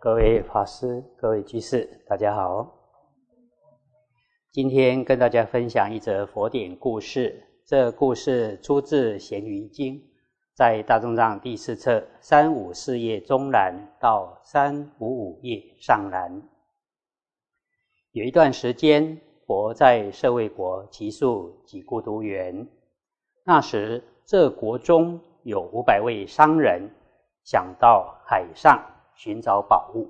各位法师、各位居士，大家好。今天跟大家分享一则佛典故事。这故事出自《咸鱼经》，在大众藏第四册三五四页中栏到三五五页上栏。有一段时间，佛在舍卫国祇树几孤独园。那时，这国中有五百位商人，想到海上寻找宝物。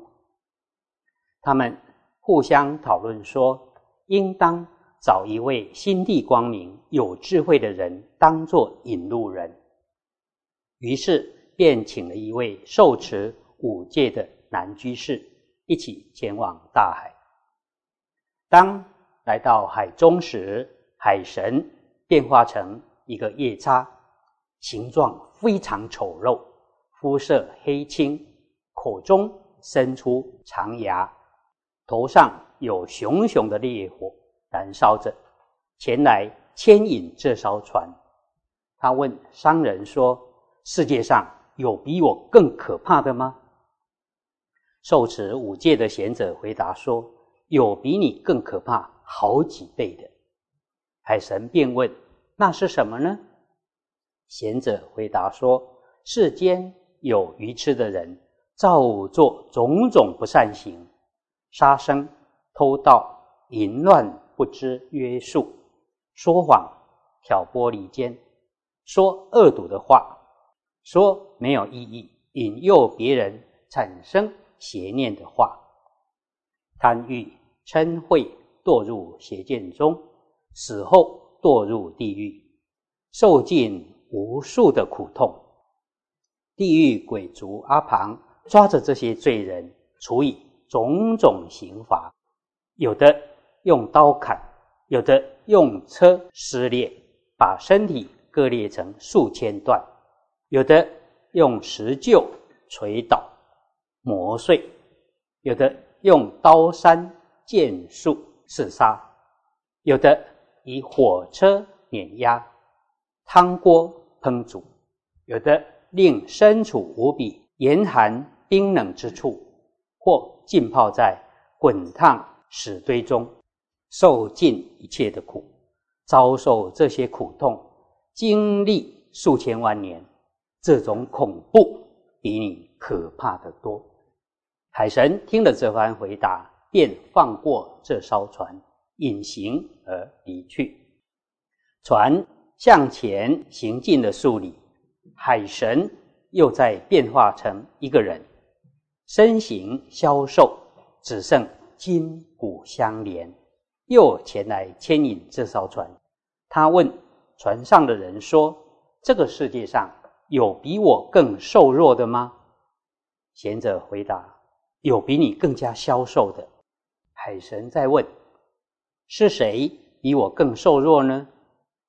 他们互相讨论说。应当找一位心地光明、有智慧的人当做引路人。于是便请了一位受持五戒的男居士一起前往大海。当来到海中时，海神变化成一个夜叉，形状非常丑陋，肤色黑青，口中伸出长牙，头上。有熊熊的烈火燃烧着，前来牵引这艘船。他问商人说：“世界上有比我更可怕的吗？”受持五戒的贤者回答说：“有比你更可怕好几倍的。”海神便问：“那是什么呢？”贤者回答说：“世间有愚痴的人，造作种种不善行，杀生。”偷盗、淫乱不知约束，说谎、挑拨离间，说恶毒的话，说没有意义、引诱别人产生邪念的话，贪欲、嗔恚，堕入邪见中，死后堕入地狱，受尽无数的苦痛。地狱鬼卒阿旁抓着这些罪人，处以种种刑罚。有的用刀砍，有的用车撕裂，把身体割裂成数千段；有的用石臼捶倒、磨碎；有的用刀山剑树刺杀；有的以火车碾压、汤锅烹煮；有的令身处无比严寒冰冷之处，或浸泡在滚烫。屎堆中受尽一切的苦，遭受这些苦痛，经历数千万年，这种恐怖比你可怕的多。海神听了这番回答，便放过这艘船，隐形而离去。船向前行进了数里，海神又在变化成一个人，身形消瘦，只剩。筋骨相连，又前来牵引这艘船。他问船上的人说：“这个世界上有比我更瘦弱的吗？”贤者回答：“有比你更加消瘦的。”海神再问：“是谁比我更瘦弱呢？”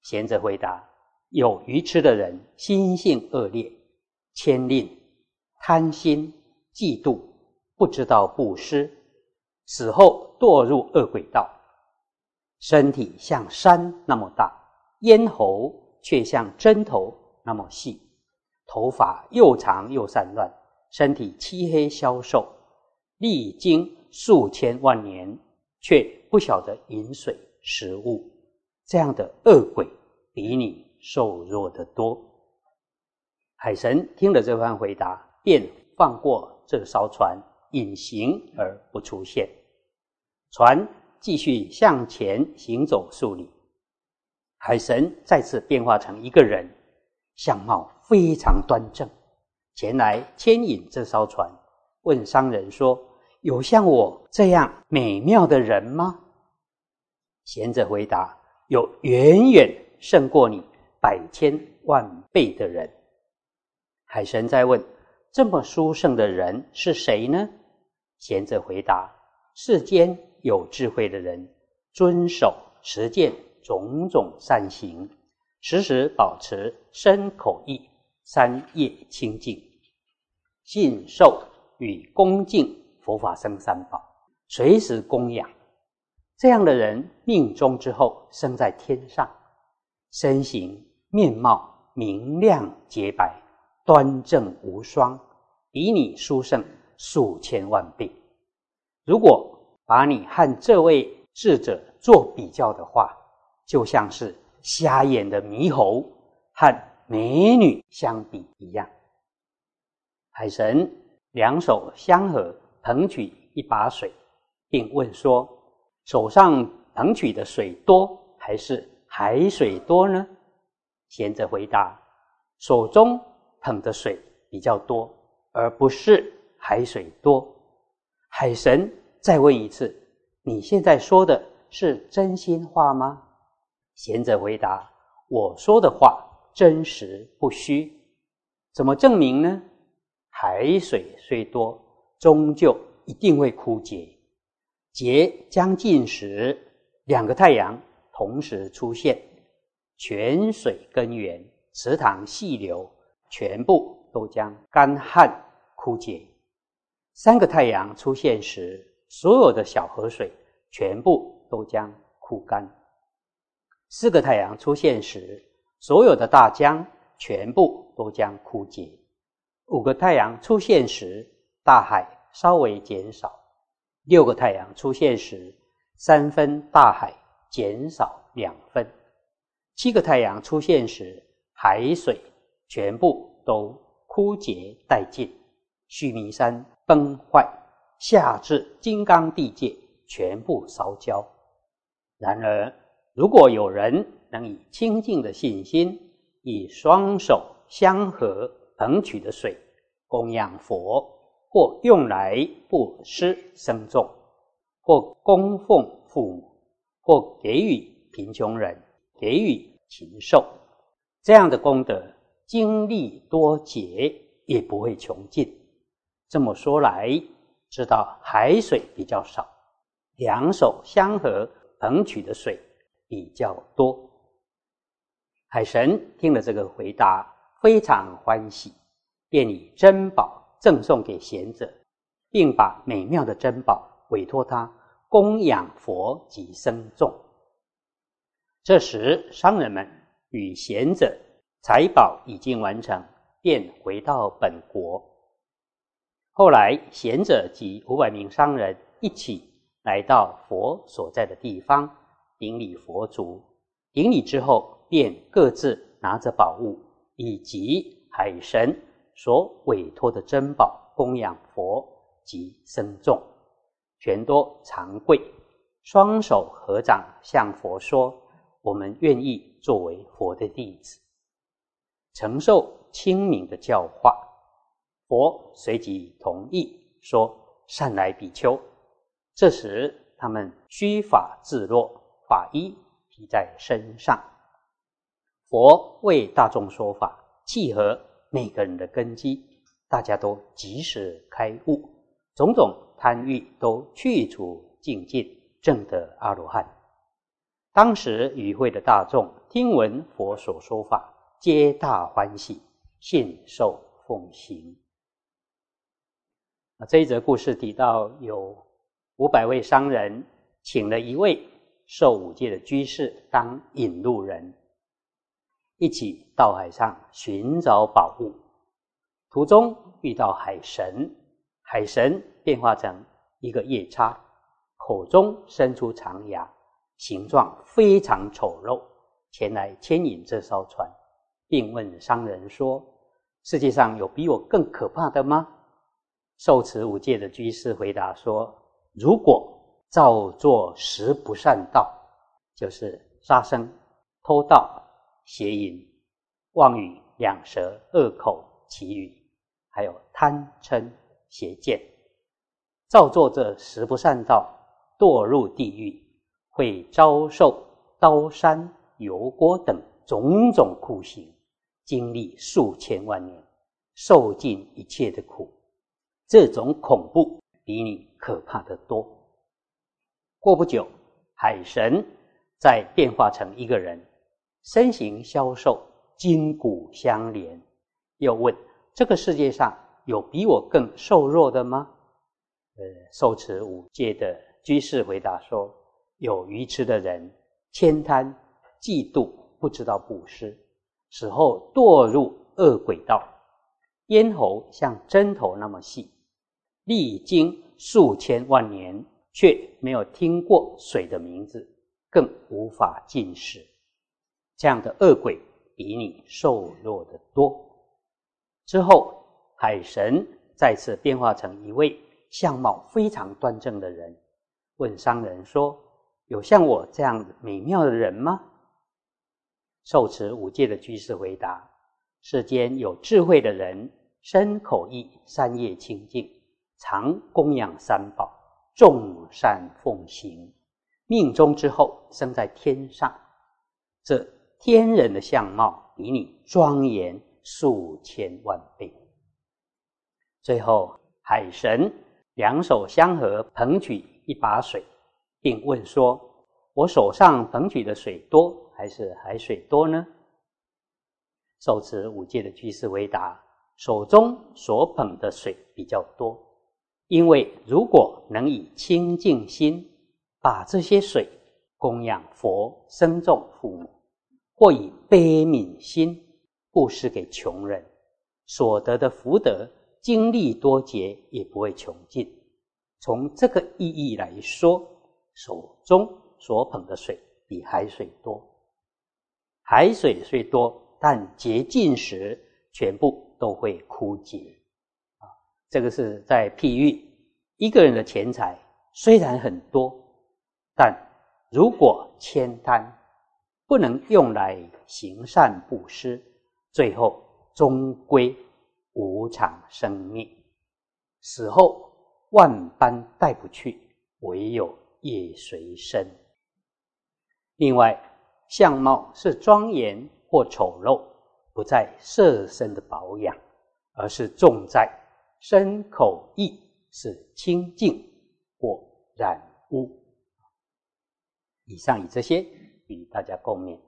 贤者回答：“有愚痴的人，心性恶劣，牵令、贪心、嫉妒，不知道布施。”死后堕入恶鬼道，身体像山那么大，咽喉却像针头那么细，头发又长又散乱，身体漆黑消瘦，历经数千万年却不晓得饮水食物，这样的恶鬼比你瘦弱得多。海神听了这番回答，便放过这艘船，隐形而不出现。船继续向前行走数里，海神再次变化成一个人，相貌非常端正，前来牵引这艘船。问商人说：“有像我这样美妙的人吗？”贤者回答：“有远远胜过你百千万倍的人。”海神再问：“这么殊胜的人是谁呢？”贤者回答：“世间。”有智慧的人，遵守持戒种种善行，时时保持身口意三业清净，信受与恭敬佛法僧三宝，随时供养。这样的人命中之后生在天上，身形面貌明亮洁白，端正无双，比你殊胜数千万倍。如果把你和这位智者做比较的话，就像是瞎眼的猕猴和美女相比一样。海神两手相合，捧取一把水，并问说：“手上捧取的水多，还是海水多呢？”贤者回答：“手中捧的水比较多，而不是海水多。”海神再问一次：“你现在说的是真心话吗？”贤者回答：“我说的话真实不虚，怎么证明呢？海水虽多，终究一定会枯竭。竭将尽时，两个太阳同时出现，泉水根源、池塘细流全部都将干旱枯竭。三个太阳出现时，所有的小河水全部都将枯干。”四个太阳出现时，所有的大江全部都将枯竭；五个太阳出现时，大海稍微减少；六个太阳出现时，三分大海减少两分；七个太阳出现时，海水全部都枯竭殆尽，须弥山崩坏，下至金刚地界全部烧焦。然而。如果有人能以清净的信心，以双手相合捧取的水供养佛，或用来布施僧众，或供奉父母，或给予贫穷人，给予禽兽，这样的功德经历多劫也不会穷尽。这么说来，知道海水比较少，两手相合捧取的水。比较多，海神听了这个回答，非常欢喜，便以珍宝赠送给贤者，并把美妙的珍宝委托他供养佛及僧众。这时，商人们与贤者财宝已经完成，便回到本国。后来，贤者及五百名商人一起来到佛所在的地方。顶礼佛足，顶礼之后，便各自拿着宝物以及海神所委托的珍宝供养佛及僧众，全多长跪，双手合掌向佛说：“我们愿意作为佛的弟子，承受清明的教化。”佛随即同意说：“善来比丘。”这时，他们须发自若。法衣披在身上，佛为大众说法，契合每个人的根基，大家都及时开悟，种种贪欲都去除净尽，证得阿罗汉。当时与会的大众听闻佛所说法，皆大欢喜，信受奉行。这一则故事提到有五百位商人，请了一位。受五戒的居士当引路人，一起到海上寻找宝物。途中遇到海神，海神变化成一个夜叉，口中伸出长牙，形状非常丑陋，前来牵引这艘船，并问商人说：“世界上有比我更可怕的吗？”受持五戒的居士回答说：“如果。”造作十不善道，就是杀生、偷盗、邪淫、妄语、两舌、恶口、绮语，还有贪嗔邪见。造作这十不善道，堕入地狱，会遭受刀山、油锅等种种酷刑，经历数千万年，受尽一切的苦。这种恐怖比你可怕的多。过不久，海神再变化成一个人，身形消瘦，筋骨相连。又问：这个世界上有比我更瘦弱的吗？呃，受持五戒的居士回答说：有愚痴的人，悭贪、嫉妒，不知道布施，死后堕入恶鬼道，咽喉像针头那么细，历经数千万年，却没有听过水的名字，更无法进食。这样的恶鬼比你瘦弱的多。之后，海神再次变化成一位相貌非常端正的人，问商人说：“有像我这样美妙的人吗？”受持五戒的居士回答：“世间有智慧的人，身口意三业清净，常供养三宝，众善奉行，命中之后生在天上，这天人的相貌比你庄严。”数千万倍。最后，海神两手相合，捧取一把水，并问说：“我手上捧取的水多，还是海水多呢？”受持五戒的居士回答：“手中所捧的水比较多，因为如果能以清净心把这些水供养佛、僧众、父母，或以悲悯心。”布施给穷人所得的福德，经历多劫也不会穷尽。从这个意义来说，手中所捧的水比海水多。海水虽多，但竭尽时全部都会枯竭。啊，这个是在譬喻一个人的钱财虽然很多，但如果千贪，不能用来行善布施。最后终归无常生灭，死后万般带不去，唯有业随身。另外，相貌是庄严或丑陋，不在色身的保养，而是重在身口意是清净或染污。以上以这些与大家共勉。